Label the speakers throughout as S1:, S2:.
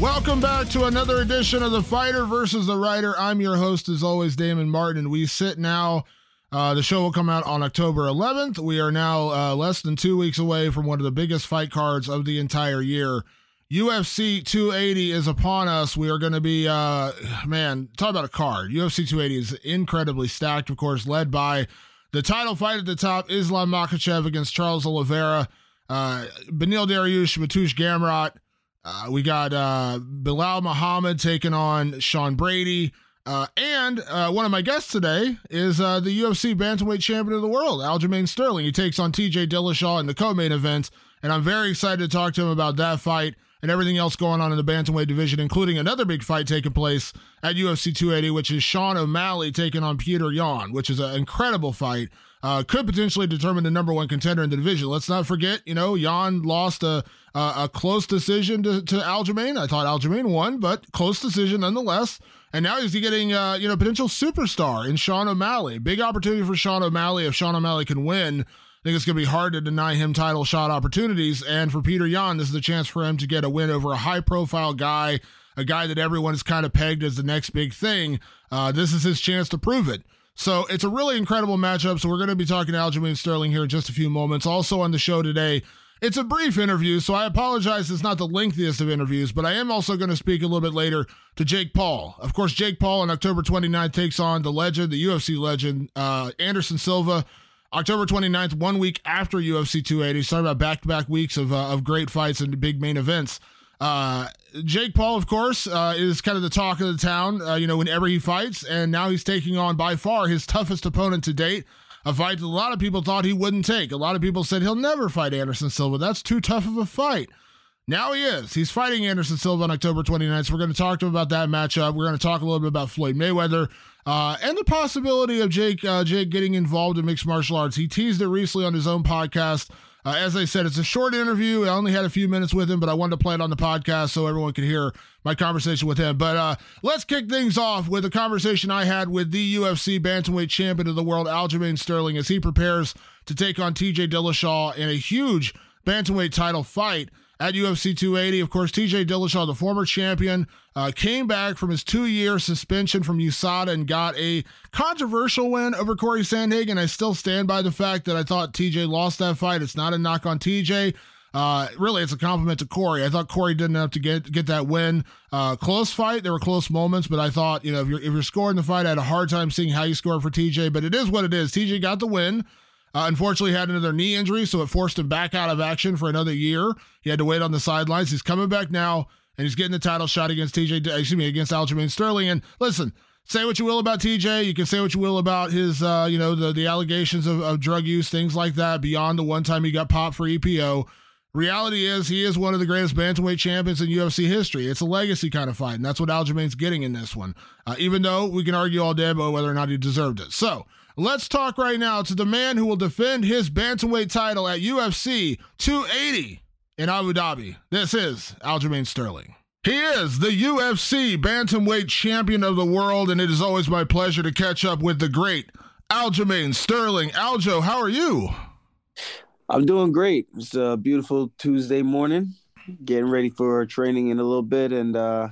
S1: Welcome back to another edition of the Fighter versus the Writer. I'm your host, as always, Damon Martin, we sit now. Uh, the show will come out on October 11th. We are now uh, less than two weeks away from one of the biggest fight cards of the entire year. UFC 280 is upon us. We are going to be, uh, man, talk about a card. UFC 280 is incredibly stacked, of course, led by the title fight at the top Islam Makhachev against Charles Oliveira, uh, Beneil Dariush, Mateusz Gamrot. Uh, we got uh, Belal Muhammad taking on Sean Brady. Uh, and uh, one of my guests today is uh, the UFC bantamweight champion of the world, Aljamain Sterling. He takes on TJ Dillashaw in the co-main event, and I'm very excited to talk to him about that fight and everything else going on in the bantamweight division, including another big fight taking place at UFC 280, which is Sean O'Malley taking on Peter Yan, which is an incredible fight uh, could potentially determine the number one contender in the division. Let's not forget, you know, Yan lost a a, a close decision to, to Aljamain. I thought Aljamain won, but close decision nonetheless. And now he's getting, uh, you know, potential superstar in Sean O'Malley. Big opportunity for Sean O'Malley. If Sean O'Malley can win, I think it's going to be hard to deny him title shot opportunities. And for Peter Yan, this is a chance for him to get a win over a high profile guy, a guy that everyone is kind of pegged as the next big thing. Uh, this is his chance to prove it. So it's a really incredible matchup. So we're going to be talking to Aljamain Sterling here in just a few moments. Also on the show today, it's a brief interview, so I apologize. It's not the lengthiest of interviews, but I am also going to speak a little bit later to Jake Paul. Of course, Jake Paul on October 29th takes on the legend, the UFC legend, uh, Anderson Silva. October 29th, one week after UFC 280. Sorry about back to back weeks of, uh, of great fights and big main events. Uh, Jake Paul, of course, uh, is kind of the talk of the town, uh, you know, whenever he fights. And now he's taking on by far his toughest opponent to date, a fight that a lot of people thought he wouldn't take. A lot of people said he'll never fight Anderson Silva. That's too tough of a fight. Now he is. He's fighting Anderson Silva on October 29th. So we're going to talk to him about that matchup. We're going to talk a little bit about Floyd Mayweather uh, and the possibility of Jake uh, Jake getting involved in mixed martial arts. He teased it recently on his own podcast. Uh, as I said, it's a short interview. I only had a few minutes with him, but I wanted to play it on the podcast so everyone could hear my conversation with him. But uh, let's kick things off with a conversation I had with the UFC bantamweight champion of the world, Aljamain Sterling, as he prepares to take on TJ Dillashaw in a huge bantamweight title fight at UFC 280. Of course, TJ Dillashaw, the former champion, uh, came back from his two year suspension from USADA and got a controversial win over Corey Sandhagen. I still stand by the fact that I thought TJ lost that fight. It's not a knock on TJ. Uh, really, it's a compliment to Corey. I thought Corey didn't have to get get that win. Uh, close fight. There were close moments, but I thought you know if you're if you're scoring the fight, I had a hard time seeing how you scored for TJ. But it is what it is. TJ got the win. Uh, unfortunately, had another knee injury, so it forced him back out of action for another year. He had to wait on the sidelines. He's coming back now, and he's getting the title shot against TJ. Excuse me, against Aljamain Sterling. And listen, say what you will about TJ. You can say what you will about his, uh, you know, the the allegations of, of drug use, things like that. Beyond the one time he got popped for EPO. Reality is, he is one of the greatest bantamweight champions in UFC history. It's a legacy kind of fight, and that's what Aljamain's getting in this one. Uh, even though we can argue all day about whether or not he deserved it. So Let's talk right now to the man who will defend his bantamweight title at UFC 280 in Abu Dhabi. This is Aljamain Sterling. He is the UFC Bantamweight Champion of the world, and it is always my pleasure to catch up with the great Aljamain Sterling. Aljo, how are you?
S2: I'm doing great. It's a beautiful Tuesday morning, getting ready for training in a little bit, and uh,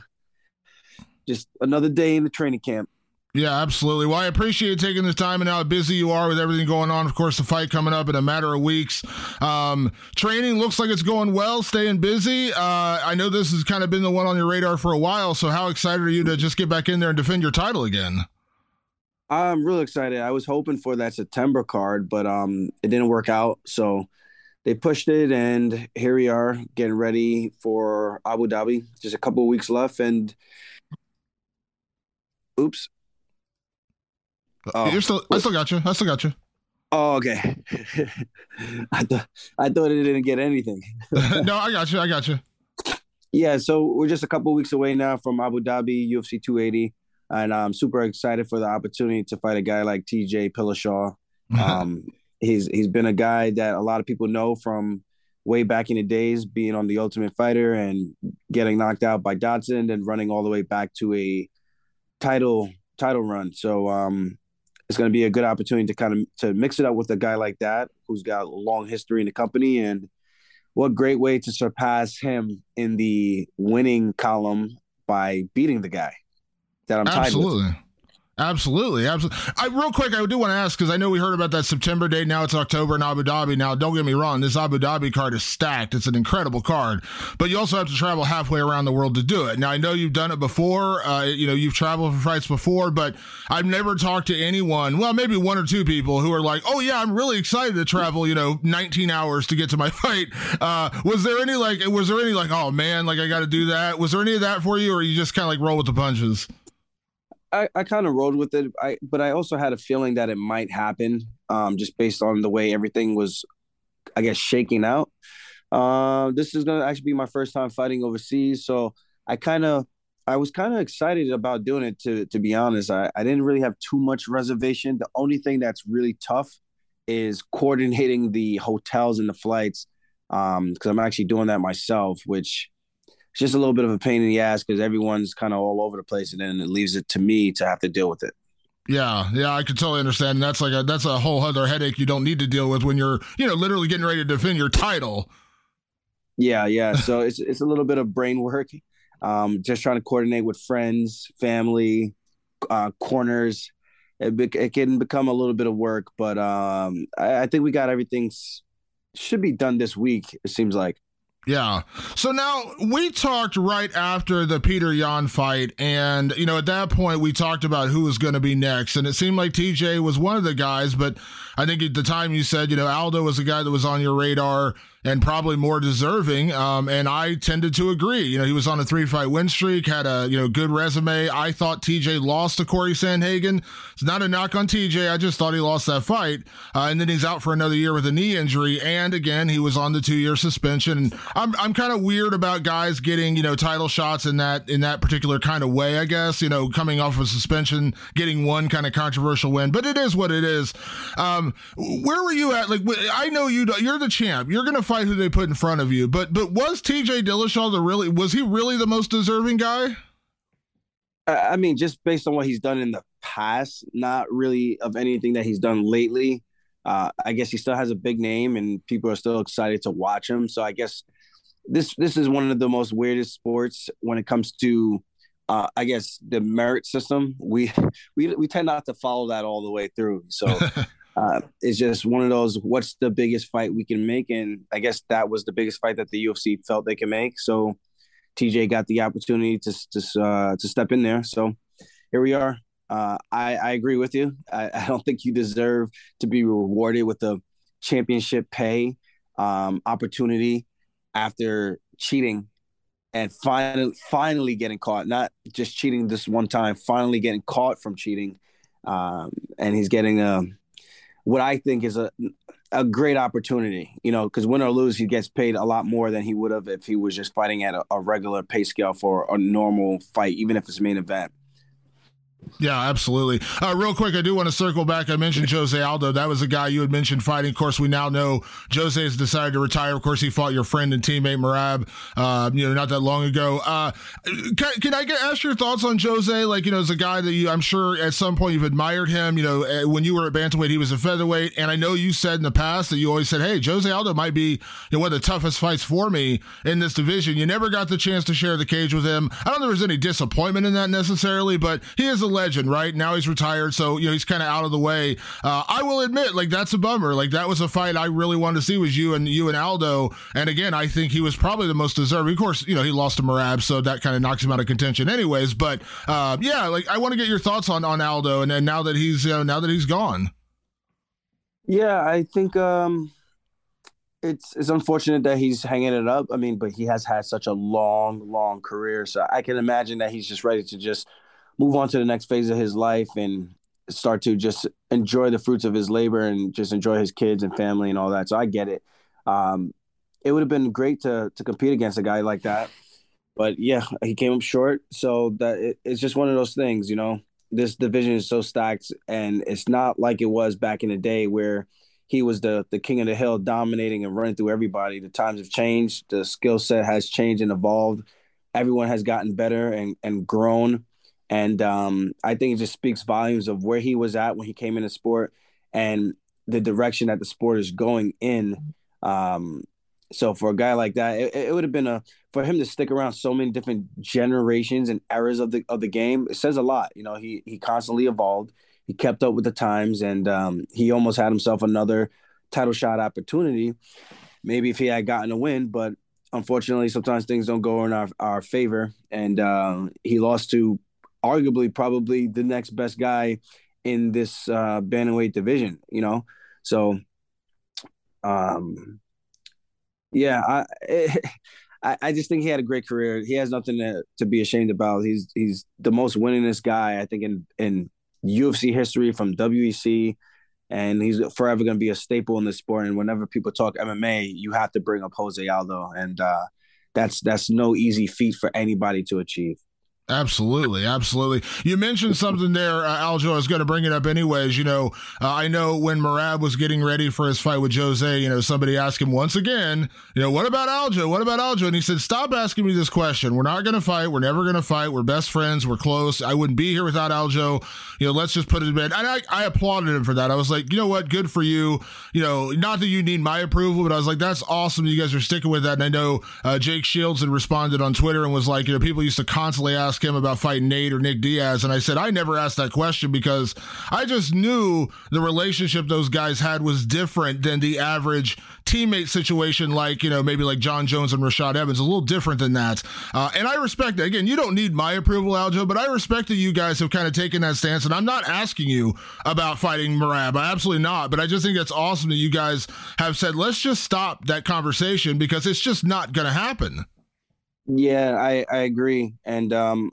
S2: just another day in the training camp.
S1: Yeah, absolutely. Well, I appreciate you taking the time and how busy you are with everything going on. Of course, the fight coming up in a matter of weeks. Um, training looks like it's going well, staying busy. Uh, I know this has kind of been the one on your radar for a while. So, how excited are you to just get back in there and defend your title again?
S2: I'm really excited. I was hoping for that September card, but um, it didn't work out. So they pushed it, and here we are getting ready for Abu Dhabi. Just a couple weeks left, and oops,
S1: Oh, You're still. I still got you. I still got you.
S2: Oh, okay. I thought I thought it didn't get anything.
S1: no, I got you. I got you.
S2: Yeah, so we're just a couple weeks away now from Abu Dhabi UFC 280, and I'm super excited for the opportunity to fight a guy like TJ Dillashaw. Um, he's he's been a guy that a lot of people know from way back in the days, being on the Ultimate Fighter and getting knocked out by Dodson, and running all the way back to a title title run. So um, it's going to be a good opportunity to kind of to mix it up with a guy like that who's got a long history in the company and what great way to surpass him in the winning column by beating the guy that I'm
S1: Absolutely.
S2: tied with.
S1: Absolutely, absolutely. I, real quick, I do want to ask because I know we heard about that September date. Now it's October in Abu Dhabi. Now, don't get me wrong, this Abu Dhabi card is stacked. It's an incredible card, but you also have to travel halfway around the world to do it. Now, I know you've done it before. Uh, you know, you've traveled for fights before, but I've never talked to anyone. Well, maybe one or two people who are like, "Oh yeah, I'm really excited to travel." You know, 19 hours to get to my fight. Uh, was there any like? Was there any like? Oh man, like I got to do that. Was there any of that for you, or you just kind of like roll with the punches?
S2: I, I kind of rolled with it. I but I also had a feeling that it might happen, um, just based on the way everything was, I guess, shaking out. Uh, this is gonna actually be my first time fighting overseas, so I kind of I was kind of excited about doing it. To to be honest, I, I didn't really have too much reservation. The only thing that's really tough is coordinating the hotels and the flights, um, because I'm actually doing that myself, which it's just a little bit of a pain in the ass because everyone's kind of all over the place, and then it leaves it to me to have to deal with it.
S1: Yeah, yeah, I can totally understand. That's like a that's a whole other headache you don't need to deal with when you're you know literally getting ready to defend your title.
S2: Yeah, yeah. So it's it's a little bit of brain work. Um, just trying to coordinate with friends, family, uh, corners. It, be, it can become a little bit of work, but um, I, I think we got everything should be done this week. It seems like.
S1: Yeah. So now we talked right after the Peter Yan fight. And, you know, at that point, we talked about who was going to be next. And it seemed like TJ was one of the guys. But I think at the time you said, you know, Aldo was the guy that was on your radar and probably more deserving. Um, and I tended to agree. You know, he was on a three fight win streak, had a you know good resume. I thought TJ lost to Corey Sandhagen. It's not a knock on TJ. I just thought he lost that fight, uh, and then he's out for another year with a knee injury. And again, he was on the two year suspension. And I'm I'm kind of weird about guys getting you know title shots in that in that particular kind of way. I guess you know coming off of suspension, getting one kind of controversial win, but it is what it is. Um, where were you at? Like I know you you're the champ. You're gonna fight fight who they put in front of you. But but was TJ Dillashaw the really was he really the most deserving guy?
S2: I mean, just based on what he's done in the past, not really of anything that he's done lately. Uh, I guess he still has a big name, and people are still excited to watch him. So I guess this this is one of the most weirdest sports when it comes to, uh, I guess, the merit system. We we we tend not to follow that all the way through. So uh, it's just one of those what's the biggest fight we can make? And i guess that was the biggest fight that the ufc felt they can make. So tj got the opportunity to to, uh, to step in there. So here we are. Uh, I, I agree with you. I, I don't think you deserve to be rewarded with a championship pay um, opportunity after cheating and finally finally getting caught. Not just cheating this one time finally getting caught from cheating. Um, and he's getting a what I think is a a great opportunity, you know, because win or lose, he gets paid a lot more than he would have if he was just fighting at a, a, regular pay scale for a normal fight, even if it's main event.
S1: Yeah, absolutely. Uh, real quick, I do want to circle back. I mentioned Jose Aldo. That was a guy you had mentioned fighting. Of course, we now know Jose has decided to retire. Of course, he fought your friend and teammate Merab, uh, you know, not that long ago. Uh, can, can, I get ask your thoughts on Jose? Like, you know, as a guy that you, I'm sure at some point you've admired him. You know, eh, when you were at bantamweight, he was a featherweight, and I know you said in the past that you always said, "Hey, Jose Aldo might be you know, one of the toughest fights for me in this division." You never got the chance to share the cage with him. I don't think there was any disappointment in that necessarily, but he is a legend, right? Now he's retired, so you know he's kind of out of the way. Uh, I will admit, like that's a bummer. Like that was a fight I really wanted to see was you and you and Aldo. And again, I think he was probably the most deserving. Of course, you know he lost to Merab, so that kind of knocks him out of contention, anyways. But uh, yeah, like I want to get your thoughts on on Aldo, and, and now that he's know, now that he's gone.
S2: Yeah, I think um, it's it's unfortunate that he's hanging it up. I mean, but he has had such a long, long career, so I can imagine that he's just ready to just move on to the next phase of his life and start to just enjoy the fruits of his labor and just enjoy his kids and family and all that. So I get it. Um, it would have been great to to compete against a guy like that, but yeah, he came up short. So that it, it's just one of those things, you know. This division is so stacked, and it's not like it was back in the day where he was the the king of the hill, dominating and running through everybody. The times have changed. The skill set has changed and evolved. Everyone has gotten better and and grown and um, I think it just speaks volumes of where he was at when he came into sport and the direction that the sport is going in. Um, so for a guy like that, it, it would have been a for him to stick around so many different generations and eras of the of the game. It says a lot. You know, he he constantly evolved. He kept up with the times, and um, he almost had himself another title shot opportunity. Maybe if he had gotten a win, but unfortunately, sometimes things don't go in our, our favor. And uh, he lost to arguably probably the next best guy in this uh, bantamweight division. You know, so um, yeah, I. It, I, just think he had a great career. He has nothing to, to be ashamed about. He's he's the most winningest guy I think in in UFC history from WEC, and he's forever going to be a staple in the sport. And whenever people talk MMA, you have to bring up Jose Aldo, and uh, that's that's no easy feat for anybody to achieve.
S1: Absolutely, absolutely. You mentioned something there, uh, Aljo. I was going to bring it up anyways. You know, uh, I know when Merab was getting ready for his fight with Jose, you know, somebody asked him once again, you know, what about Aljo? What about Aljo? And he said, stop asking me this question. We're not going to fight. We're never going to fight. We're best friends. We're close. I wouldn't be here without Aljo. You know, let's just put it in bed. And I, I applauded him for that. I was like, you know what? Good for you. You know, not that you need my approval, but I was like, that's awesome. You guys are sticking with that. And I know uh, Jake Shields had responded on Twitter and was like, you know, people used to constantly ask ask him about fighting Nate or Nick Diaz. And I said, I never asked that question because I just knew the relationship those guys had was different than the average teammate situation, like, you know, maybe like Jon Jones and Rashad Evans, a little different than that. Uh, and I respect it. Again, you don't need my approval, Aljo, but I respect that you guys have kind of taken that stance. And I'm not asking you about fighting Merab. I absolutely not. But I just think it's awesome that you guys have said, let's just stop that conversation because it's just not going to happen.
S2: Yeah, I, I agree. And um,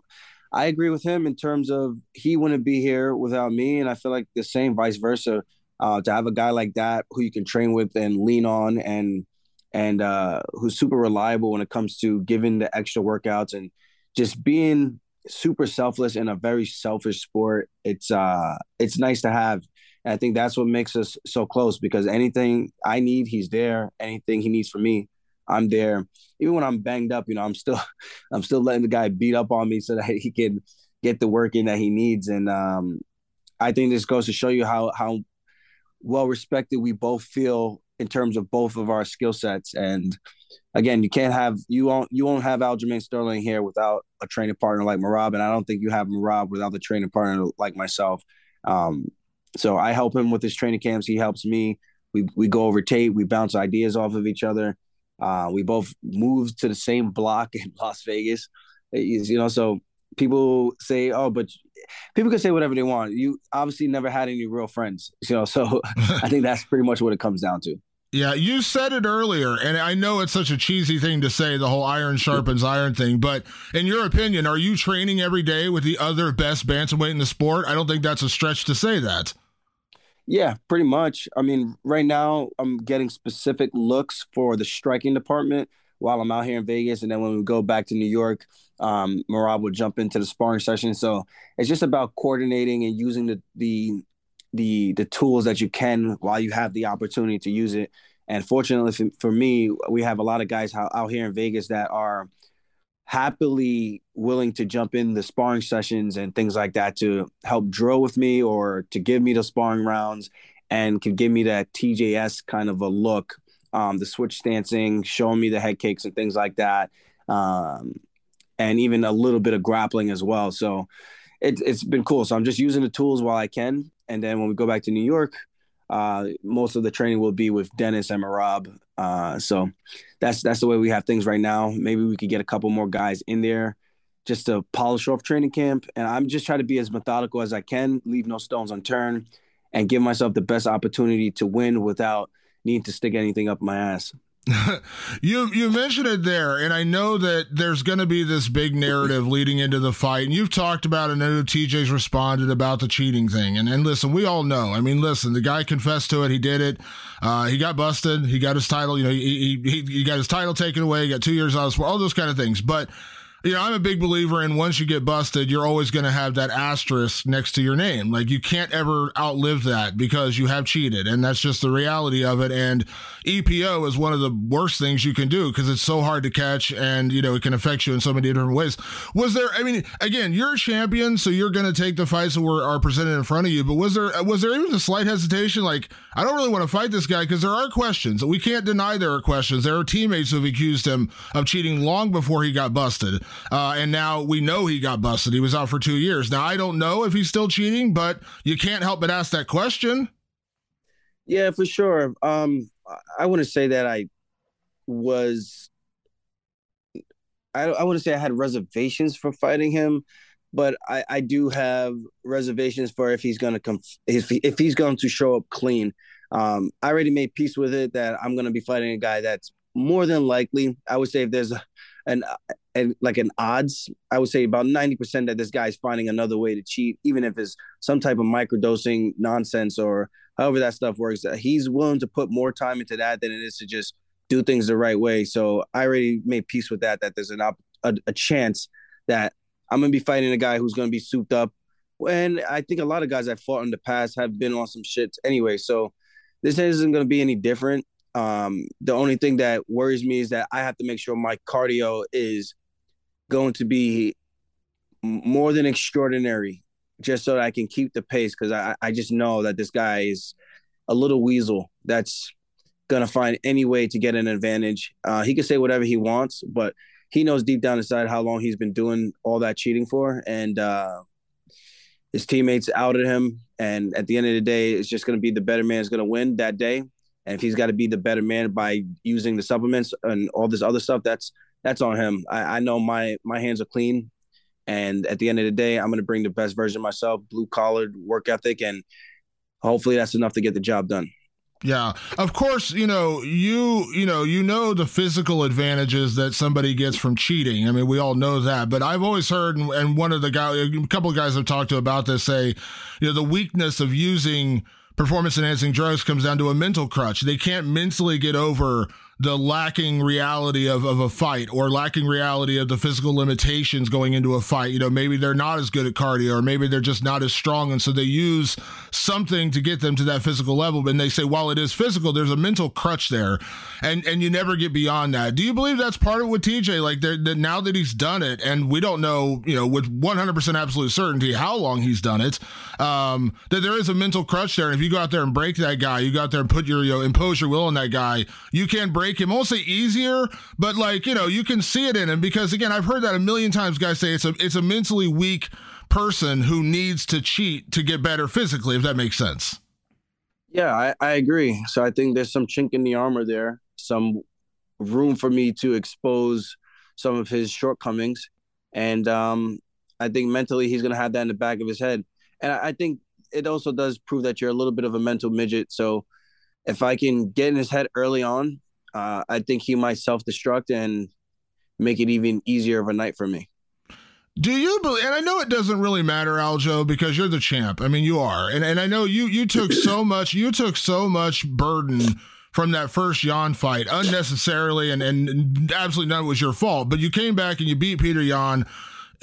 S2: I agree with him in terms of he wouldn't be here without me. And I feel like the same vice versa. Uh, to have a guy like that who you can train with and lean on and and uh, who's super reliable when it comes to giving the extra workouts and just being super selfless in a very selfish sport. It's uh it's nice to have. And I think that's what makes us so close because anything I need, he's there. Anything he needs from me, I'm there. Even when I'm banged up, you know, I'm still I'm still letting the guy beat up on me so that he can get the work in that he needs. And um, I think this goes to show you how how well respected we both feel in terms of both of our skill sets. And again, you can't have you won't you won't have Aljamain Sterling here without a training partner like Merab, and I don't think you have Merab without the training partner like myself. Um, so I help him with his training camps. He helps me. We we go over tape. We bounce ideas off of each other. Uh, we both moved to the same block in Las Vegas. You know, so people say, "Oh, but people can say whatever they want." You obviously never had any real friends, you know. So I think that's pretty much what it comes down to.
S1: Yeah, you said it earlier, and I know it's such a cheesy thing to say, the whole iron sharpens iron thing. But in your opinion, are you training every day with the other best bantamweight in the sport? I don't think that's a stretch to say that.
S2: Yeah, pretty much. I mean, right now I'm getting specific looks for the striking department while I'm out here in Vegas, and then when we go back to New York, um, Merab will jump into the sparring session. So it's just about coordinating and using the the the the tools that you can while you have the opportunity to use it. And fortunately for, me, we have a lot of guys out here in Vegas that are happily willing to jump in the sparring sessions and things like that to help drill with me or to give me the sparring rounds and can give me that TJ's kind of a look, um, the switch stancing, showing me the head kicks and things like that, um, and even a little bit of grappling as well. So it, it's been cool. So I'm just using the tools while I can, and then when we go back to New York, uh, most of the training will be with Dennis and Merab. Uh, so that's that's the way we have things right now. Maybe we could get a couple more guys in there just to polish off training camp. And I'm just trying to be as methodical as I can, leave no stones unturned, and give myself the best opportunity to win without needing to stick anything up my ass.
S1: you you mentioned it there, and I know that there's going to be this big narrative leading into the fight, and you've talked about. It. I know TJ's responded about the cheating thing, and and listen, we all know. I mean, listen, the guy confessed to it. He did it. Uh, he got busted. He got his title. You know, he he, he got his title taken away. He got two years out. All those kind of things, but know, I'm a big believer in once you get busted, you're always going to have that asterisk next to your name. Like you can't ever outlive that because you have cheated. And that's just the reality of it. And EPO is one of the worst things you can do because it's so hard to catch and, you know, it can affect you in so many different ways. Was there, I mean, again, you're a champion, so you're going to take the fights that were, are presented in front of you. But was there, was there even a slight hesitation? Like, I don't really want to fight this guy because there are questions. We can't deny there are questions. There are teammates who have accused him of cheating long before he got busted. Uh, and now we know he got busted. He was out for two years. Now, I don't know if he's still cheating, but you can't help but ask that question.
S2: Yeah, for sure. Um, I want to say that I was, I, I want to say I had reservations for fighting him, but I, I do have reservations for if he's going to come, if, he, if he's going to show up clean. Um, I already made peace with it that I'm going to be fighting a guy that's more than likely. I would say if there's a, an uh, and like an odds, I would say about 90% that this guy's finding another way to cheat, even if it's some type of microdosing nonsense or however that stuff works. Uh, he's willing to put more time into that than it is to just do things the right way. So I already made peace with that, that there's an op- a, a chance that I'm going to be fighting a guy who's going to be souped up. And I think a lot of guys I've fought in the past have been on some shit anyway. So this isn't going to be any different. Um, the only thing that worries me is that I have to make sure my cardio is going to be more than extraordinary just so that I can keep the pace because I, I just know that this guy is a little weasel that's gonna find any way to get an advantage. Uh, he can say whatever he wants, but he knows deep down inside how long he's been doing all that cheating for, and uh, his teammates outed him. And at the end of the day, it's just gonna be the better man is gonna win that day. And if he's got to be the better man by using the supplements and all this other stuff, that's that's on him. I, I know my my hands are clean, and at the end of the day, I'm going to bring the best version of myself, blue collared work ethic, and hopefully that's enough to get the job done.
S1: Yeah. Of course, you know, you you know, you know the physical advantages that somebody gets from cheating. I mean, we all know that, but I've always heard and one of the guys a couple of guys I've talked to about this say, you know, the weakness of using performance enhancing drugs comes down to a mental crutch. They can't mentally get over the lacking reality of, of a fight or lacking reality of the physical limitations going into a fight. You know, maybe they're not as good at cardio or maybe they're just not as strong. And so they use something to get them to that physical level. And they say, while it is physical, there's a mental crutch there. And and you never get beyond that. Do you believe that's part of with TJ? Like that now that he's done it, and we don't know, you know, with 100% absolute certainty how long he's done it, um, that there is a mental crutch there. And if you go out there and break that guy, you go out there and put your, you know, impose your will on that guy, you can break break him. I won't say easier, but like you know, you can see it in him because again, I've heard that a million times. Guys say it's a it's a mentally weak person who needs to cheat to get better physically. If that makes sense.
S2: Yeah, I, I agree. So I think there's some chink in the armor there, some room for me to expose some of his shortcomings, and um, I think mentally he's gonna have that in the back of his head. And I, I think it also does prove that you're a little bit of a mental midget. So if I can get in his head early on uh, I think he might self destruct and make it even easier of a night for me.
S1: Do you believe? And I know it doesn't really matter, Aljo, because you're the champ. I mean, you are, and and I know you you took so much you took so much burden from that first Yan fight unnecessarily, and, and absolutely none was your fault. But you came back and you beat Peter Yan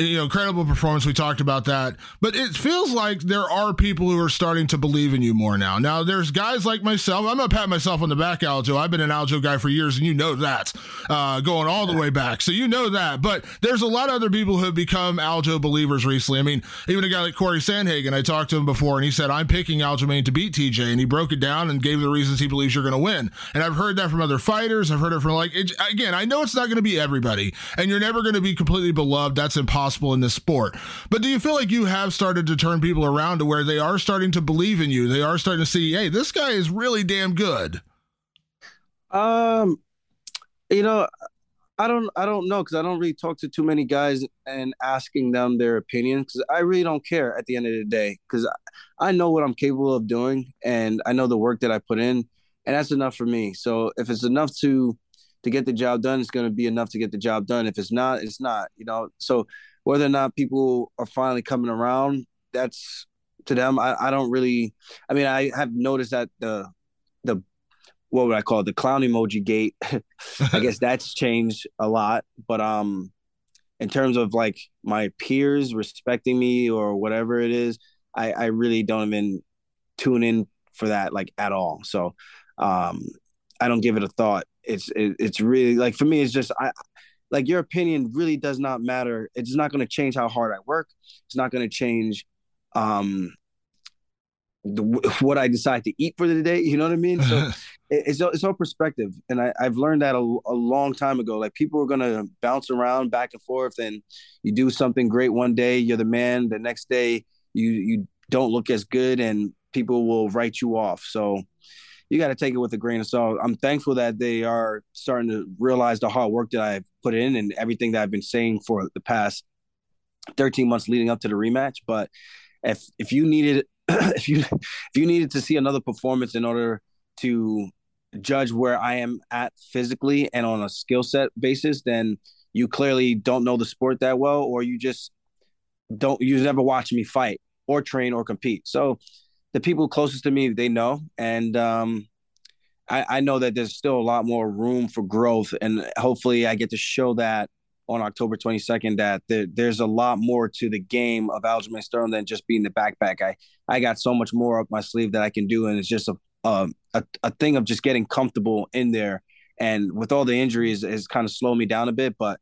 S1: you know, incredible performance. We talked about that, but it feels like there are people who are starting to believe in you more now. Now, there's guys like myself. I'm gonna pat myself on the back, Aljo. I've been an Aljo guy for years, and you know that, uh, going all the way back. So you know that. But there's a lot of other people who have become Aljo believers recently. I mean, even a guy like Corey Sandhagen. I talked to him before, and he said, "I'm picking Aljamain to beat TJ," and he broke it down and gave the reasons he believes you're to win. And I've heard that from other fighters. I've heard it from like it, again. I know it's not to be everybody, and you're never to be completely beloved. That's impossible possible in this sport. But do you feel like you have started to turn people around to where they are starting to believe in you? They are starting to see, hey, this guy is really damn good.
S2: Um, you know, I don't, I don't know because I don't really talk to too many guys and asking them their opinion because I really don't care at the end of the day because I know what I'm capable of doing and I know the work that I put in and that's enough for me. So if it's enough to to get the job done, it's going to be enough to get the job done. If it's not, it's not. You know, so whether or not people are finally coming around, that's to them. I, I don't really. I mean, I have noticed that the the what would I call it, the clown emoji gate. I guess that's changed a lot, but um, in terms of like my peers respecting me or whatever it is, I I really don't even tune in for that like at all. So um, I don't give it a thought. It's it, it's really like for me, it's just I like your opinion really does not matter. It's not going to change how hard I work. It's not going to change um the, what I decide to eat for the day. You know what I mean? So it, it's it's all perspective, and I, I've learned that a, a long time ago. Like people are gonna bounce around back and forth, and you do something great one day, you're the man. The next day, you you don't look as good, and people will write you off. So you got to take it with a grain of salt. I'm thankful that they are starting to realize the hard work that I've put in and everything that I've been saying for the past 13 months leading up to the rematch. But if if you needed if you if you needed to see another performance in order to judge where I am at physically and on a skill set basis, then you clearly don't know the sport that well, or you just don't you never watch me fight or train or compete. So the people closest to me, they know, and um, I, I know that there's still a lot more room for growth, and hopefully, I get to show that on October 22nd that there, there's a lot more to the game of Aljamain Sterling than just being the backpack. I I got so much more up my sleeve that I can do, and it's just a a, a, a thing of just getting comfortable in there. And with all the injuries, it's kind of slowed me down a bit, but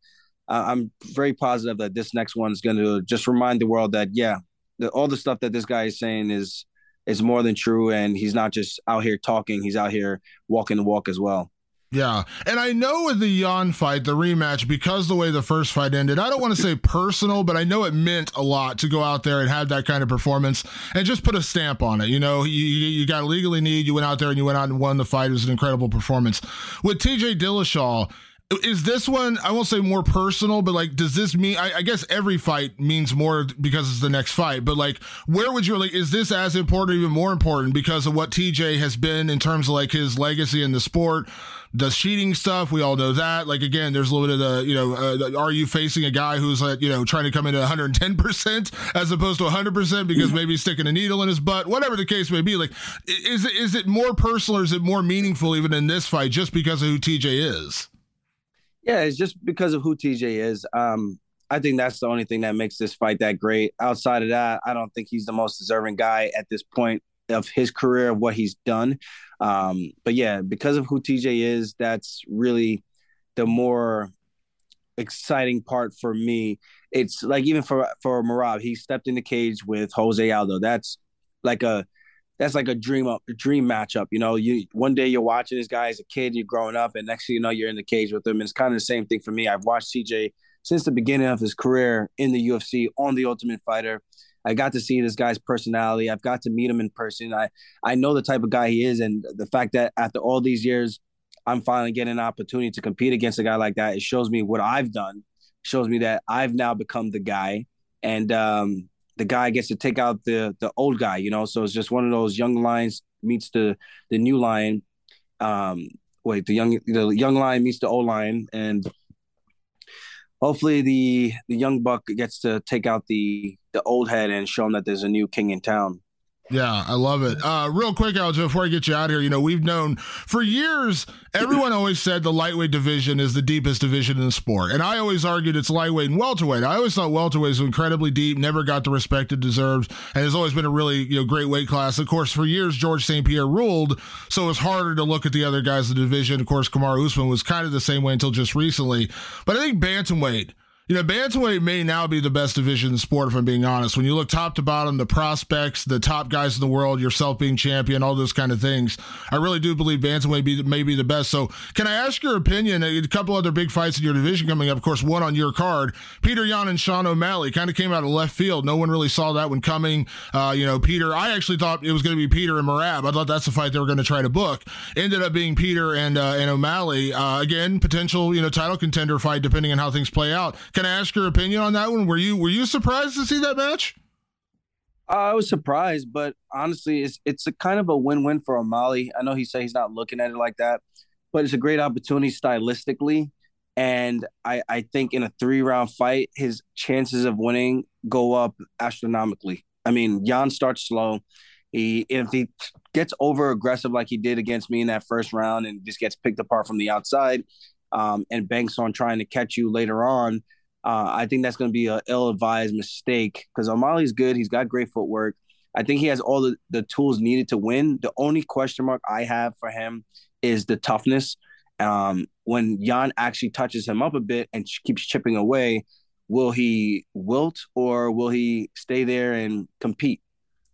S2: I'm very positive that this next one is going to just remind the world that yeah, the, all the stuff that this guy is saying is is more than true. And he's not just out here talking; he's out here walking the walk as well.
S1: Yeah. And I know with the Yan fight, the rematch, because the way the first fight ended, I don't want to say personal, but I know it meant a lot to go out there and have that kind of performance and just put a stamp on it. You know, you, you got legally need, you went out there and you went out and won the fight. It was an incredible performance. With TJ Dillashaw, is this one i won't say more personal but like does this mean I, I, guess every fight means more because it's the next fight but like where would you like is this as important even more important because of what tj has been in terms of like his legacy in the sport does cheating stuff we all know that like again there's a little bit of the you know uh, are you facing a guy who's like you know trying to come into 110% as opposed to 100% because maybe he's sticking a needle in his butt whatever the case may be like is is it more personal or is it more meaningful even in this fight just because of who tj is
S2: yeah, it's just because of who TJ is. Um, I think that's the only thing that makes this fight that great. Outside of that, I don't think he's the most deserving guy at this point of his career of what he's done. Um, but yeah, because of who TJ is, that's really the more exciting part for me. It's like even for for Merab, he stepped in the cage with Jose Aldo. That's like a that's like a dream up a dream matchup. You know, you one day you're watching this guy as a kid, you're growing up, and next thing you know, you're in the cage with him. And it's kind of the same thing for me. I've watched TJ since the beginning of his career in the UFC on the Ultimate Fighter. I got to see this guy's personality. I've got to meet him in person. I I know the type of guy he is, and the fact that after all these years, I'm finally getting an opportunity to compete against a guy like that. It shows me what I've done. It shows me that I've now become the guy, and um, the guy gets to take out the the old guy, you know. So it's just one of those young lions meets the the new lion. Um, wait, the young the young lion meets the old lion, and hopefully the the young buck gets to take out the the old head and show him that there's a new king in town.
S1: Yeah, I love it. Uh, real quick, Aljo, before I get you out here, you know, we've known for years, everyone always said the lightweight division is the deepest division in the sport. And I always argued it's lightweight and welterweight. I always thought welterweight was incredibly deep, never got the respect it deserves, and has always been a really, you know, great weight class. Of course, for years, George St. Pierre ruled, so it was harder to look at the other guys in the division. Of course, Kamaru Usman was kind of the same way until just recently. But I think bantamweight – you know, bantamweight may now be the best division in sport, if I'm being honest. When you look top to bottom, the prospects, the top guys in the world, yourself being champion, all those kind of things, I really do believe bantamweight be, may be the best. So, can I ask your opinion? A couple other big fights in your division coming up. Of course, one on your card, Peter Yan and Sean O'Malley, kind of came out of left field. No one really saw that one coming. Uh, you know, Peter, I actually thought it was going to be Peter and Merab. I thought that's the fight they were going to try to book. Ended up being Peter and uh, and O'Malley. Uh, again, potential you know title contender fight depending on how things play out. Can I ask your opinion? on that one? Were you were you surprised to see that match?
S2: I was surprised, but honestly, it's it's a kind of a win win for O'Malley. I know he said he's not looking at it like that, but it's a great opportunity stylistically. And I, I think in a three round fight, his chances of winning go up astronomically. I mean, Yan starts slow. He if he gets over aggressive like he did against me in that first round and just gets picked apart from the outside, um, and banks on trying to catch you later on, uh, I think that's going to be an ill-advised mistake because O'Malley's good. He's got great footwork. I think he has all the, the tools needed to win. The only question mark I have for him is the toughness. Um, when Yan actually touches him up a bit and keeps chipping away, will he wilt or will he stay there and compete?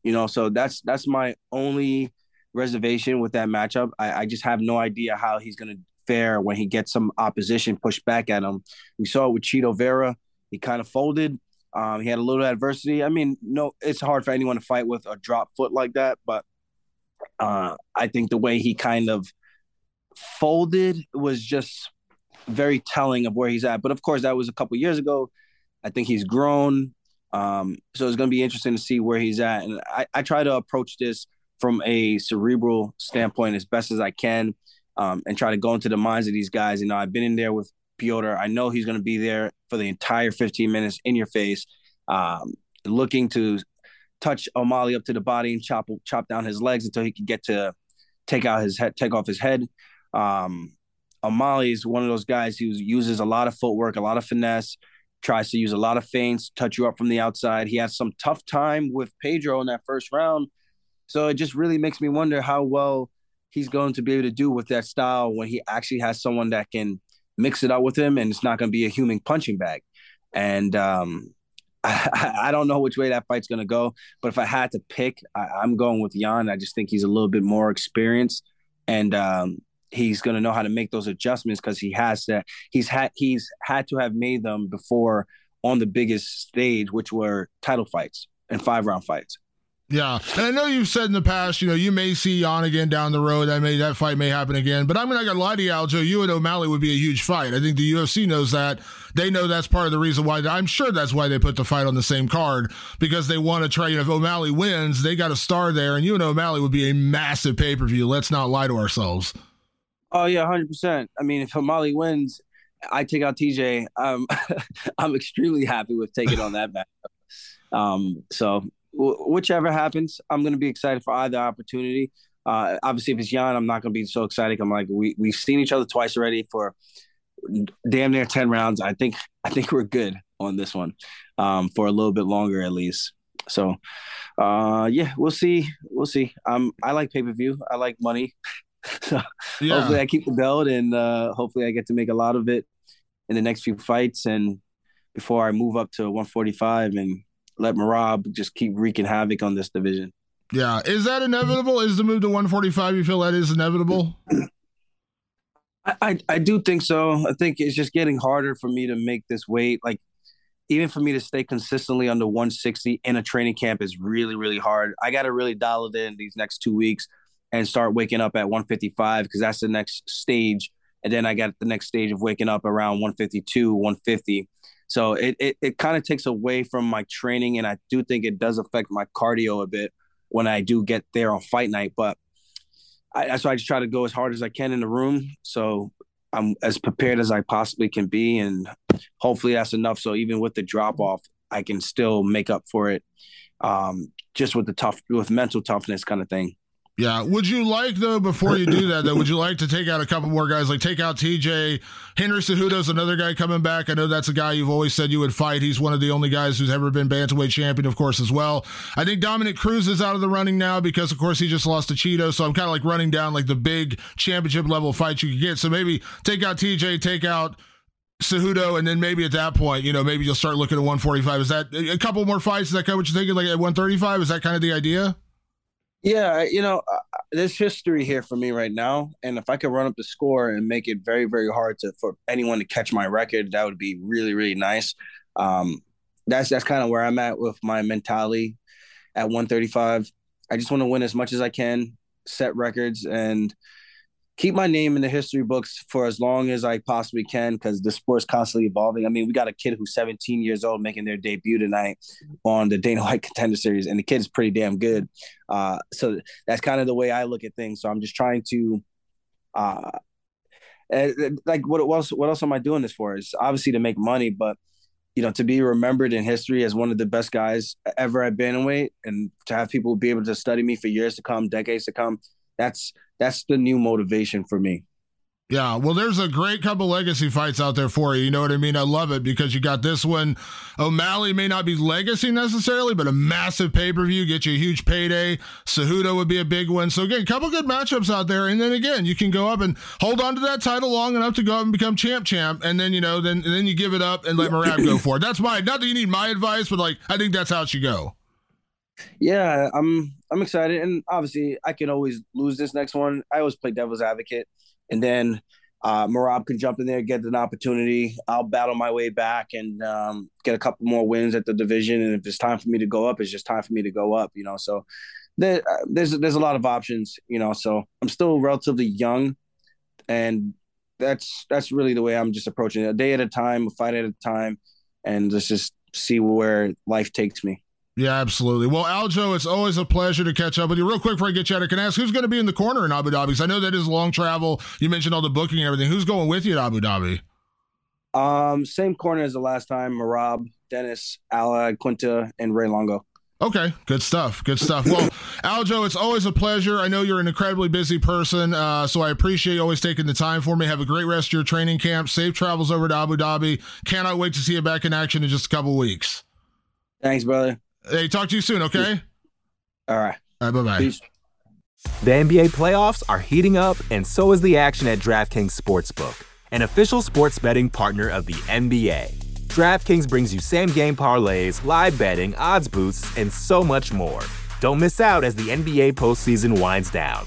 S2: You know, so that's that's my only reservation with that matchup. I, I just have no idea how he's going to fair when he gets some opposition pushed back at him. We saw it with Chito Vera. He kind of folded. Um, he had a little adversity. I mean, no, it's hard for anyone to fight with a drop foot like that, but uh, I think the way he kind of folded was just very telling of where he's at. But of course, that was a couple years ago. I think he's grown. Um, so it's going to be interesting to see where he's at. And I, I try to approach this from a cerebral standpoint as best as I can um, and try to go into the minds of these guys. You know, I've been in there with Piotr. I know he's going to be there for the entire 15 minutes in your face, um, looking to touch O'Malley up to the body and chop chop down his legs until he can get to take out his head, take off his head. Um, O'Malley is one of those guys who uses a lot of footwork, a lot of finesse, tries to use a lot of feints, touch you up from the outside. He has some tough time with Pedro in that first round. So it just really makes me wonder how well he's going to be able to do with that style when he actually has someone that can mix it up with him and it's not going to be a human punching bag. And um, I, I, don't know which way that fight's going to go, but if I had to pick, I, am going with Yan. I just think he's a little bit more experienced and um, he's going to know how to make those adjustments because he has to. He's had he's had to have made them before on the biggest stage, which were title fights and five round fights.
S1: Yeah, and I know you've said in the past, you know, you may see Yan again down the road. That may that fight may happen again. But I'm not gonna lie to you, Aljo. You and O'Malley would be a huge fight. I think the UFC knows that. They know that's part of the reason why. I'm sure that's why they put the fight on the same card because they want to try. You know, if O'Malley wins, they got a star there, and you and O'Malley would be a massive pay per view. Let's not lie to ourselves.
S2: Oh yeah, hundred percent. I mean, if O'Malley wins, I take out TJ. Um, I'm extremely happy with taking on that match. Um, so whichever happens, I'm going to be excited for either opportunity. Uh, obviously, if it's Yan, I'm not going to be so excited. I'm like, we we've seen each other twice already for damn near ten rounds. I think I think we're good on this one um, for a little bit longer at least. So, uh, yeah, we'll see. We'll see. Um, I like pay per view. I like money. so yeah. hopefully, I keep the belt, and uh, hopefully, I get to make a lot of it in the next few fights, and before I move up to 145 and let Merab just keep wreaking havoc on this division.
S1: Yeah, is that inevitable? Is the move to 145? You feel that is inevitable?
S2: I, I, I do think so. I think it's just getting harder for me to make this weight. Like even for me to stay consistently under 160 in a training camp is really really hard. I got to really dial it in these next two weeks and start waking up at 155 because that's the next stage. And then I got the next stage of waking up around 152, 150. So it it, it kind of takes away from my training, and I do think it does affect my cardio a bit when I do get there on fight night. But I, that's why I just try to go as hard as I can in the room, so I'm as prepared as I possibly can be, and hopefully that's enough. So even with the drop off, I can still make up for it um, just with the tough, with mental toughness kind of thing.
S1: Yeah. Would you like though before you do that though? would you like to take out a couple more guys? Like take out TJ Henry Cejudo's another guy coming back. I know that's a guy you've always said you would fight. He's one of the only guys who's ever been bantamweight champion, of course, as well. I think Dominick Cruz is out of the running now because, of course, he just lost to Chito. So I'm kind of like running down like the big championship level fights you could get. So maybe take out TJ, take out. Cejudo, and then maybe at that point, you know, maybe you'll start looking at 145. Is that a couple more fights? Is that kind of what you're thinking? Like at 135? Is that kind of the idea?
S2: Yeah, you know, there's history here for me right now, and if I could run up the score and make it very, very hard to for anyone to catch my record, that would be really, really nice. Um, that's that's kind of where I'm at with my mentality at 135. I just want to win as much as I can, set records, and keep my name in the history books for as long as I possibly can because the sport's constantly evolving. I mean, we got a kid who's 17 years old making their debut tonight on the Dana White Contender Series, and the kid is pretty damn good. Uh, so that's kind of the way I look at things. So I'm just trying to, uh, eh, like, what else? What else am I doing this for? Is obviously to make money, but you know, to be remembered in history as one of the best guys ever at bantamweight, and to have people be able to study me for years to come, decades to come. That's that's the new motivation for me.
S1: Yeah, well, there's a great couple legacy fights out there for you. You know what I mean? I love it because you got this one. O'Malley may not be legacy necessarily, but a massive pay per view, get you a huge payday. Cejudo would be a big one. So again, a couple good matchups out there, and then again, you can go up and hold on to that title long enough to go up and become champ, champ, and then you know, then then you give it up and let Merab go for it. That's my not that you need my advice, but like I think that's how it should go.
S2: Yeah, I'm I'm excited, and obviously I can always lose this next one. I always play devil's advocate, and then uh, Merab can jump in there, get an opportunity. I'll battle my way back and um, get a couple more wins at the division. And if it's time for me to go up, it's just time for me to go up. You know, so there, uh, there's there's a lot of options. You know, so I'm still relatively young, and that's that's really the way I'm just approaching it. A day at a time, a fight at a time, and let's just see where life takes me.
S1: Yeah, absolutely. Well, Aljo, it's always a pleasure to catch up with you. Real quick before I get you out, I can ask who's going to be in the corner in Abu Dhabi? Because I know that is long travel. You mentioned all the booking and everything. Who's going with you to Abu Dhabi?
S2: Um, same corner as the last time. Merab, Dennis, Ala, Quinta, and Ray Longo.
S1: Okay, good stuff. Good stuff. Well, Aljo, it's always a pleasure. I know you're an incredibly busy person, uh, so I appreciate you always taking the time for me. Have a great rest of your training camp. Safe travels over to Abu Dhabi. Cannot wait to see you back in action in just a couple weeks.
S2: Thanks, brother.
S1: Hey, talk to you soon, okay?
S2: All right.
S1: All right, bye bye.
S2: Peace.
S3: The NBA playoffs are heating up, and so is the action at DraftKings Sportsbook, an official sports betting partner of the NBA. DraftKings brings you same game parlays, live betting, odds boosts, and so much more. Don't miss out as the NBA postseason winds down.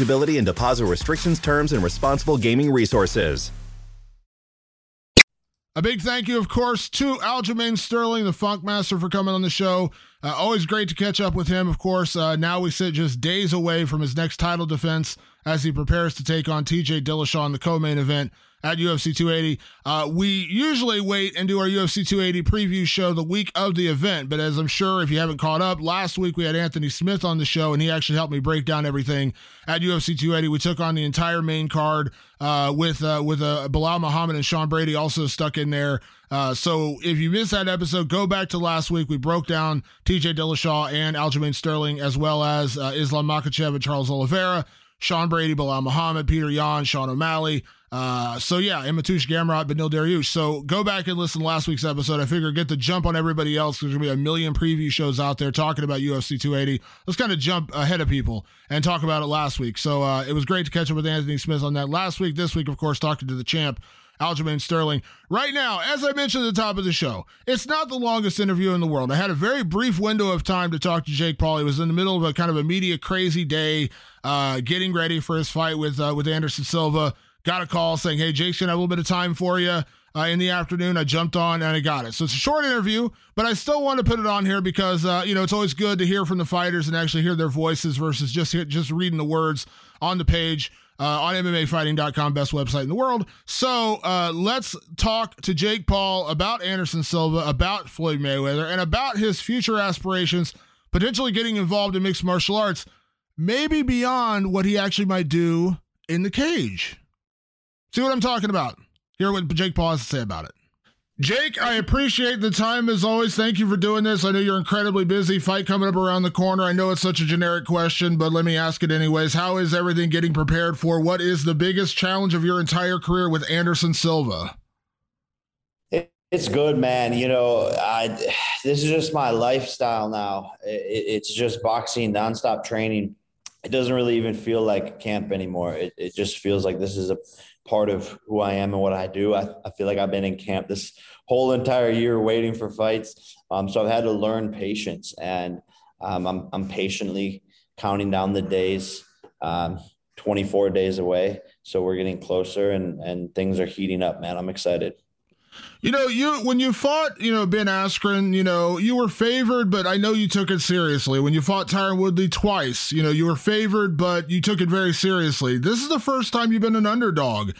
S4: eligibility and deposit restrictions, terms, and responsible gaming resources.
S1: A big thank you, of course, to Aljamain Sterling, the Funk Master, for coming on the show. Uh, always great to catch up with him, of course. Uh, now we sit just days away from his next title defense as he prepares to take on TJ Dillashaw in the co main event at UFC 280. Uh, we usually wait and do our UFC 280 preview show the week of the event, but as I'm sure if you haven't caught up, last week we had Anthony Smith on the show and he actually helped me break down everything at UFC 280. We took on the entire main card uh, with uh, with uh, Belal Muhammad and Sean Brady also stuck in there. Uh, so if you missed that episode, go back to last week. We broke down TJ Dillashaw and Aljamain Sterling, as well as uh, Islam Makhachev and Charles Oliveira. Sean Brady, Belal Muhammad, Petr Yan, Sean O'Malley, Uh, so yeah, Mateusz Gamrot, Beneil Dariush. So go back and listen to last week's episode. I figure get the jump on everybody else. There's gonna be a million preview shows out there talking about UFC 280. Let's kind of jump ahead of people and talk about it last week. So uh, it was great to catch up with Anthony Smith on that last week. This week, of course, talking to the champ. Aljamain Sterling. Right now, as I mentioned at the top of the show, it's not the longest interview in the world. I had a very brief window of time to talk to Jake Paul. He was in the middle of a kind of a media crazy day, uh, getting ready for his fight with uh, with Anderson Silva got a call saying, "Hey, Jake's gonna have a little bit of time for you." Uh, in the afternoon, I jumped on and I got it. So it's a short interview, but I still want to put it on here because uh, you know it's always good to hear from the fighters and actually hear their voices versus just just reading the words on the page uh, on MMAfighting.com, best website in the world. So uh, let's talk to Jake Paul about Anderson Silva, about Floyd Mayweather, and about his future aspirations, potentially getting involved in mixed martial arts, maybe beyond what he actually might do in the cage. See what I'm talking about? Hear what Jake Paul has to say about it. Jake, I appreciate the time as always. Thank you for doing this. I know you're incredibly busy. Fight coming up around the corner. I know it's such a generic question, but let me ask it anyways. How is everything getting prepared for what is the biggest challenge of your entire career with Anderson Silva?
S5: It's good, man. You know, I this is just my lifestyle now. it's just boxing, nonstop training. It doesn't really even feel like camp anymore. It, it just feels like this is a part of who I am and what I do. I, I feel like I've been in camp this whole entire year waiting for fights. Um, so I've had to learn patience and um, I'm, I'm patiently counting down the days, um, 24 days away. So we're getting closer and, and things are heating up, man. I'm excited.
S1: You know, you when you fought, you know, Ben Askren, you know, you were favored, but I know you took it seriously. When you fought Tyron Woodley twice, you know, you were favored, but you took it very seriously. This is the first time you've been an underdog.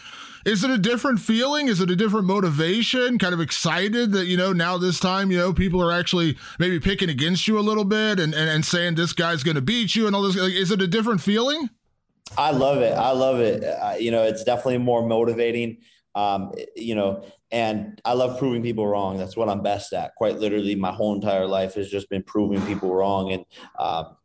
S1: Is it a different feeling? Is it a different motivation? Kind of excited that, you know, now this time, you know, people are actually maybe picking against you a little bit and, and, and saying this guy's going to beat you and all this. Like, is it a different feeling?
S5: I love it. I love it. Uh, you know, it's definitely more motivating. Um, you know, and I love proving people wrong. That's what I'm best at. Quite literally, my whole entire life has just been proving people wrong and um,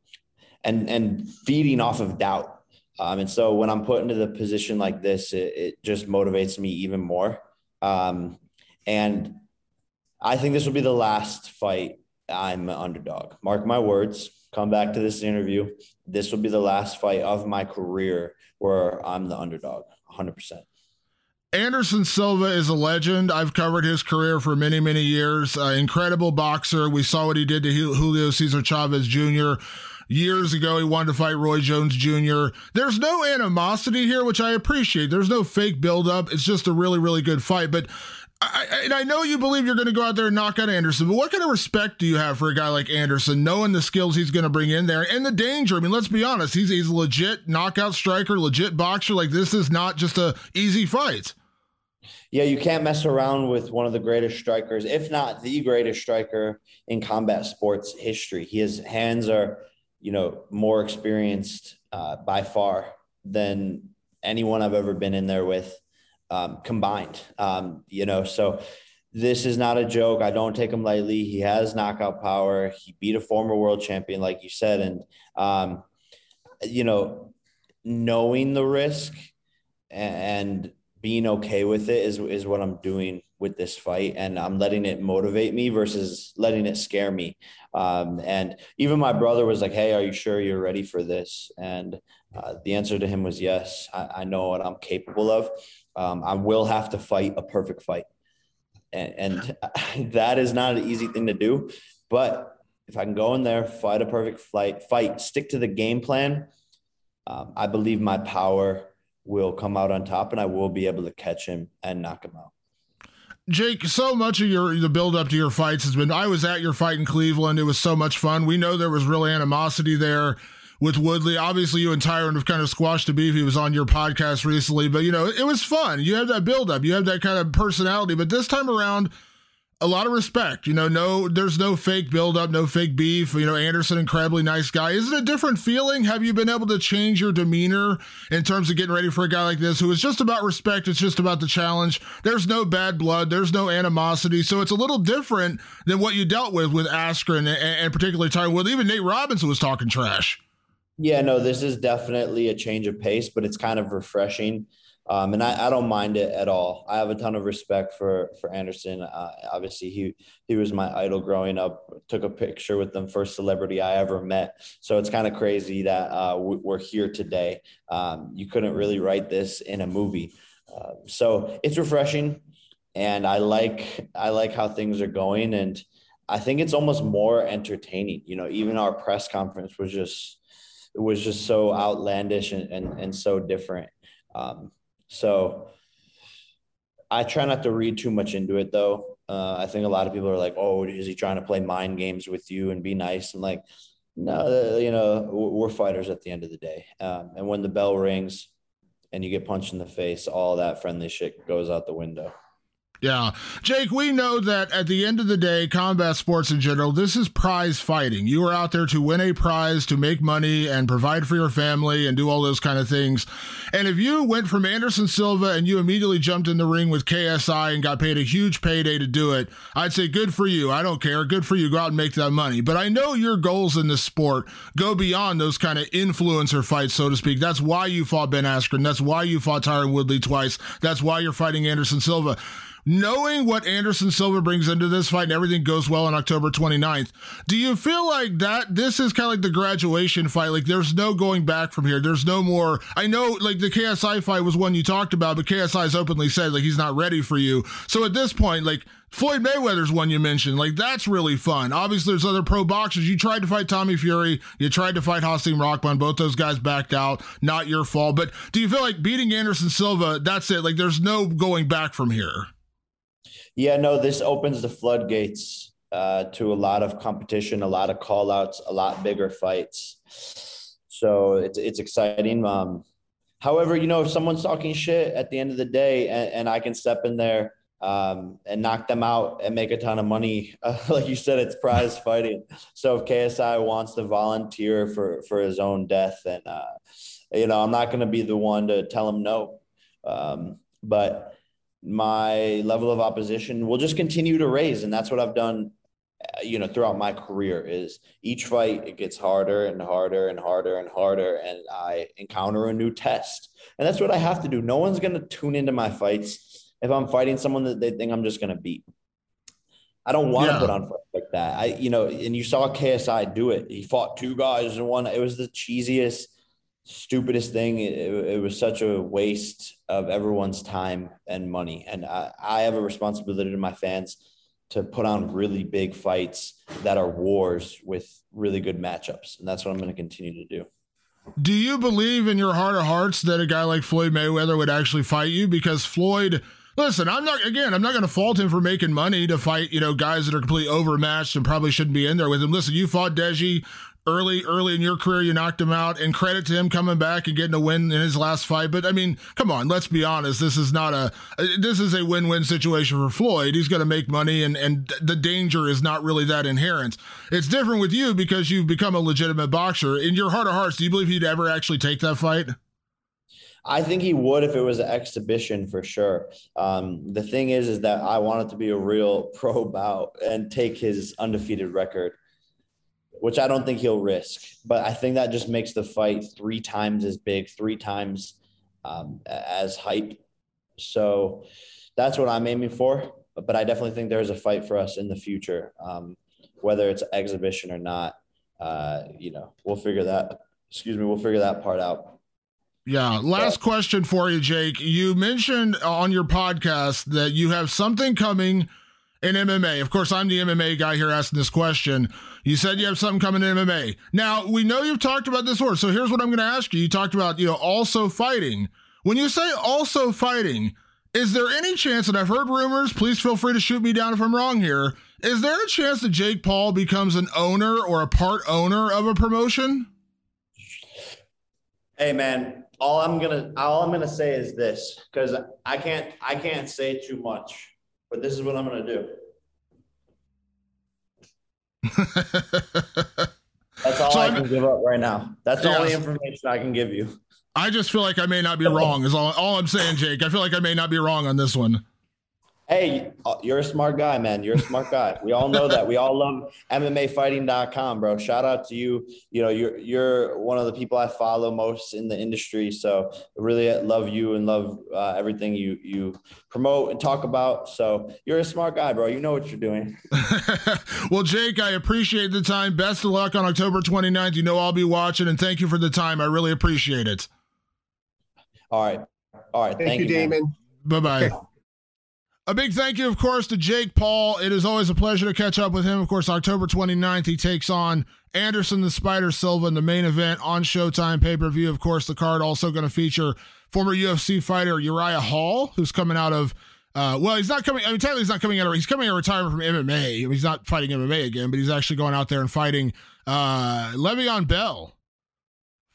S5: and and feeding off of doubt. Um, and so when I'm put into the position like this, it, it just motivates me even more. Um, and I think this will be the last fight I'm an underdog. Mark my words. Come back to this interview. This will be the last fight of my career where I'm the underdog, 100%.
S1: Anderson Silva is a legend. I've covered his career for many, many years. Uh, incredible boxer. We saw what he did to Julio Cesar Chavez Jr. Years ago, he wanted to fight Roy Jones Jr. There's no animosity here, which I appreciate. There's no fake buildup. It's just a really, really good fight. But I, and I know you believe you're going to go out there and knock out Anderson, but what kind of respect do you have for a guy like Anderson, knowing the skills he's going to bring in there and the danger? I mean, let's be honest, he's he's a legit knockout striker, legit boxer. Like this is not just a easy fight.
S5: Yeah, you can't mess around with one of the greatest strikers, if not the greatest striker in combat sports history. His hands are, you know, more experienced uh, by far than anyone I've ever been in there with um, combined. Um, you know, so this is not a joke. I don't take him lightly. He has knockout power. He beat a former world champion, like you said, and um, you know, knowing the risk and being okay with it is is what I'm doing with this fight, and I'm letting it motivate me versus letting it scare me. Um, and even my brother was like, "Hey, are you sure you're ready for this?" And uh, the answer to him was yes. I, I know what I'm capable of um, I will have to fight a perfect fight. And, and that is not an easy thing to do. But if I can go in there, fight a perfect fight, fight, stick to the game plan, um, I believe my power will come out on top and I will be able to catch him and knock him out.
S1: Jake, so much of your the build up to your fights has been I was at your fight in Cleveland. It was so much fun. We know there was real animosity there with Woodley. Obviously, you and Tyron have kind of squashed the beef. He was on your podcast recently, but you know, it was fun. You had that build up, you had that kind of personality. But this time around, a lot of respect. You know, no, there's no fake build up, no fake beef. You know, Anderson, incredibly nice guy. Is it a different feeling? Have you been able to change your demeanor in terms of getting ready for a guy like this who is just about respect? It's just about the challenge. There's no bad blood, there's no animosity. So it's a little different than what you dealt with with Askren and, and particularly Woodley. Even Nate Robinson was talking trash.
S5: Yeah, no, this is definitely a change of pace, but it's kind of refreshing. Um, and I, I, don't mind it at all. I have a ton of respect for for Anderson. Uh, obviously, he he was my idol growing up. Took a picture with them, first celebrity I ever met. So it's kind of crazy that uh, we're here today. Um, you couldn't really write this in a movie. Uh, so it's refreshing, and I like I like how things are going, and I think it's almost more entertaining. You know, even our press conference was just it was just so outlandish and and, and so different. Um, so I try not to read too much into it though. Uh, I think a lot of people are like, "Oh, is he trying to play mind games with you and be nice?" And like, no, you know, we're fighters at the end of the day. Um, and when the bell rings and you get punched in the face, all that friendly shit goes out the window.
S1: Yeah. Jake, we know that at the end of the day, combat sports in general, this is prize fighting. You are out there to win a prize, to make money and provide for your family and do all those kind of things. And if you went from Anderson Silva and you immediately jumped in the ring with KSI and got paid a huge payday to do it, I'd say good for you. I don't care. Good for you. Go out and make that money. But I know your goals in this sport go beyond those kind of influencer fights, so to speak. That's why you fought Ben Askren. That's why you fought Tyron Woodley twice. That's why you're fighting Anderson Silva knowing what Anderson Silva brings into this fight and everything goes well on October 29th, do you feel like that this is kind of like the graduation fight? Like there's no going back from here. There's no more. I know like the KSI fight was one you talked about, but KSI has openly said like he's not ready for you. So at this point, like Floyd Mayweather's one you mentioned. Like that's really fun. Obviously, there's other pro boxers. You tried to fight Tommy Fury. You tried to fight Hasim Rahman. Both those guys backed out. Not your fault. But do you feel like beating Anderson Silva? That's it. Like there's no going back from here.
S5: Yeah, no, this opens the floodgates uh, to a lot of competition, a lot of call outs, a lot bigger fights. So it's, it's exciting. Um, however, you know, if someone's talking shit at the end of the day and, and I can step in there um, and knock them out and make a ton of money, uh, like you said, it's prize fighting. So if KSI wants to volunteer for, for his own death, then, uh, you know, I'm not going to be the one to tell him no. Um, but my level of opposition will just continue to raise. And that's what i've done uh, you know throughout my career is each fight it gets harder and harder and harder and harder. And i encounter a new test. And that's what i have to do. No one's going to tune into my fights if i'm fighting someone that they think i'm just going to beat. I don't want to yeah. put on fights like that. I you know and you saw ksi do it. He fought two guys and one. It was the cheesiest stupidest thing. It, it, was such a waste of everyone's time and money. And I, I have a responsibility to my fans to put on really big fights that are wars with really good matchups. And that's what I'm going to continue to do.
S1: Do you believe in your heart of hearts that a guy like Floyd Mayweather would actually fight you? Because Floyd, listen, I'm not, again, I'm not going to fault him for making money to fight, you know, guys that are completely overmatched and probably shouldn't be in there with him. Listen, you fought Deji early early in your career you knocked him out and credit to him coming back and getting a win in his last fight. But i mean come on let's be honest. This is not a this is a win-win situation for floyd. He's going to make money and and the danger is not really that inherent. It's different with you because you've become a legitimate boxer. In your heart of hearts do you believe he'd ever actually take that fight?
S5: I think he would if it was an exhibition for sure. Um, the thing is, is that I want it to be a real pro bout and take his undefeated record which I don't think he'll risk. But I think that just makes the fight three times as big, three times um, as hype. So that's what I'm aiming for. But I definitely think there's a fight for us in the future, um, whether it's exhibition or not. Uh, you know, we'll figure that. Excuse me, we'll figure that part out.
S1: Yeah. Last question for you, Jake. You mentioned on your podcast that you have something coming in MMA. Of course, I'm the MMA guy here asking this question. You said you have something coming in MMA. Now, we know you've talked about this before, so here's what I'm going to ask you. You talked about, you know, also fighting. When you say also fighting, is there any chance, and I've heard rumors, please feel free to shoot me down if I'm wrong here. Is there a chance that Jake Paul becomes an owner or a part owner of a promotion?
S5: Hey man, all I'm gonna all I'm gonna say is this because I can't I can't say too much but this is what I'm going to do. That's all so I can I'm, give up right now. That's yeah, all the information I can give you.
S1: I just feel like I may not be wrong. Is all, all I'm saying, Jake. I feel like I may not be wrong on this one.
S5: Hey, uh, you're a smart guy, man. You're a smart guy. We all know that. We all love MMAfighting.com, bro. Shout out to you. You know, you're you're one of the people I follow most in the industry. So really love you and love uh, everything you you promote and talk about. So you're a smart guy, bro. You know what you're doing.
S1: well, Jake, I appreciate the time. Best of luck on October 29th. You know I'll be watching, and thank you for the time. I really appreciate it.
S5: All right. All right.
S6: Thank, thank you, you, Damon.
S1: Bye bye. A big thank you, of course, to Jake Paul. It is always a pleasure to catch up with him. Of course, October 29th, he takes on Anderson the Spider Silva in the main event on Showtime pay per view. Of course, the card also going to feature former UFC fighter Uriah Hall, who's coming out of. Uh, well, he's not coming. I mean, technically, he's not coming out. Of, he's coming out of retirement from MMA. He's not fighting MMA again, but he's actually going out there and fighting uh, Le'Veon Bell,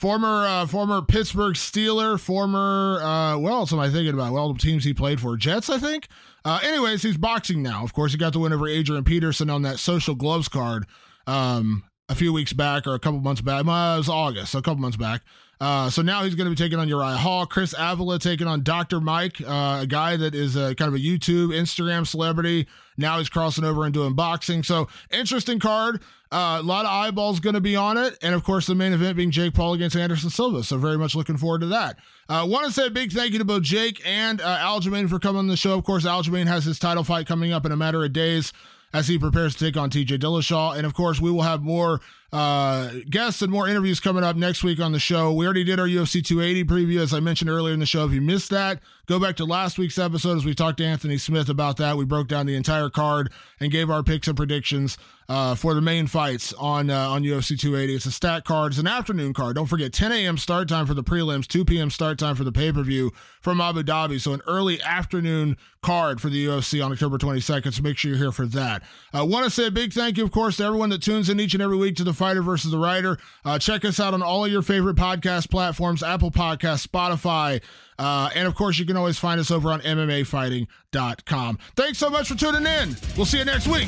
S1: former uh, former Pittsburgh Steeler, former uh, what else am I thinking about? Well, the teams he played for, Jets, I think. Uh, anyways, he's boxing now. Of course, he got the win over Adrian Peterson on that social gloves card um, a few weeks back or a couple months back. Well, it was August, so a couple months back. Uh, so now he's going to be taking on Uriah Hall. Chris Avila taking on Dr. Mike, uh, a guy that is a, kind of a YouTube, Instagram celebrity. Now he's crossing over and doing boxing. So interesting card. Uh, a lot of eyeballs going to be on it. And of course, the main event being Jake Paul against Anderson Silva. So very much looking forward to that. I uh, want to say a big thank you to both Jake and uh, Aljamain for coming on the show. Of course, Aljamain has his title fight coming up in a matter of days as he prepares to take on TJ Dillashaw. And of course, we will have more uh, guests and more interviews coming up next week on the show. We already did our UFC 280 preview, as I mentioned earlier in the show. If you missed that, go back to last week's episode as we talked to Anthony Smith about that. We broke down the entire card and gave our picks and predictions uh, for the main fights on uh, on UFC 280. It's a stat card. It's an afternoon card. Don't forget 10 a.m. start time for the prelims, 2 p.m. start time for the pay per view from Abu Dhabi. So an early afternoon card for the UFC on October 22nd. So make sure you're here for that. I want to say a big thank you, of course, to everyone that tunes in each and every week to the Fighter versus the Writer. Uh, check us out on all of your favorite podcast platforms Apple Podcasts, Spotify. Uh, and of course, you can always find us over on MMAfighting.com. Thanks so much for tuning in. We'll see you next week.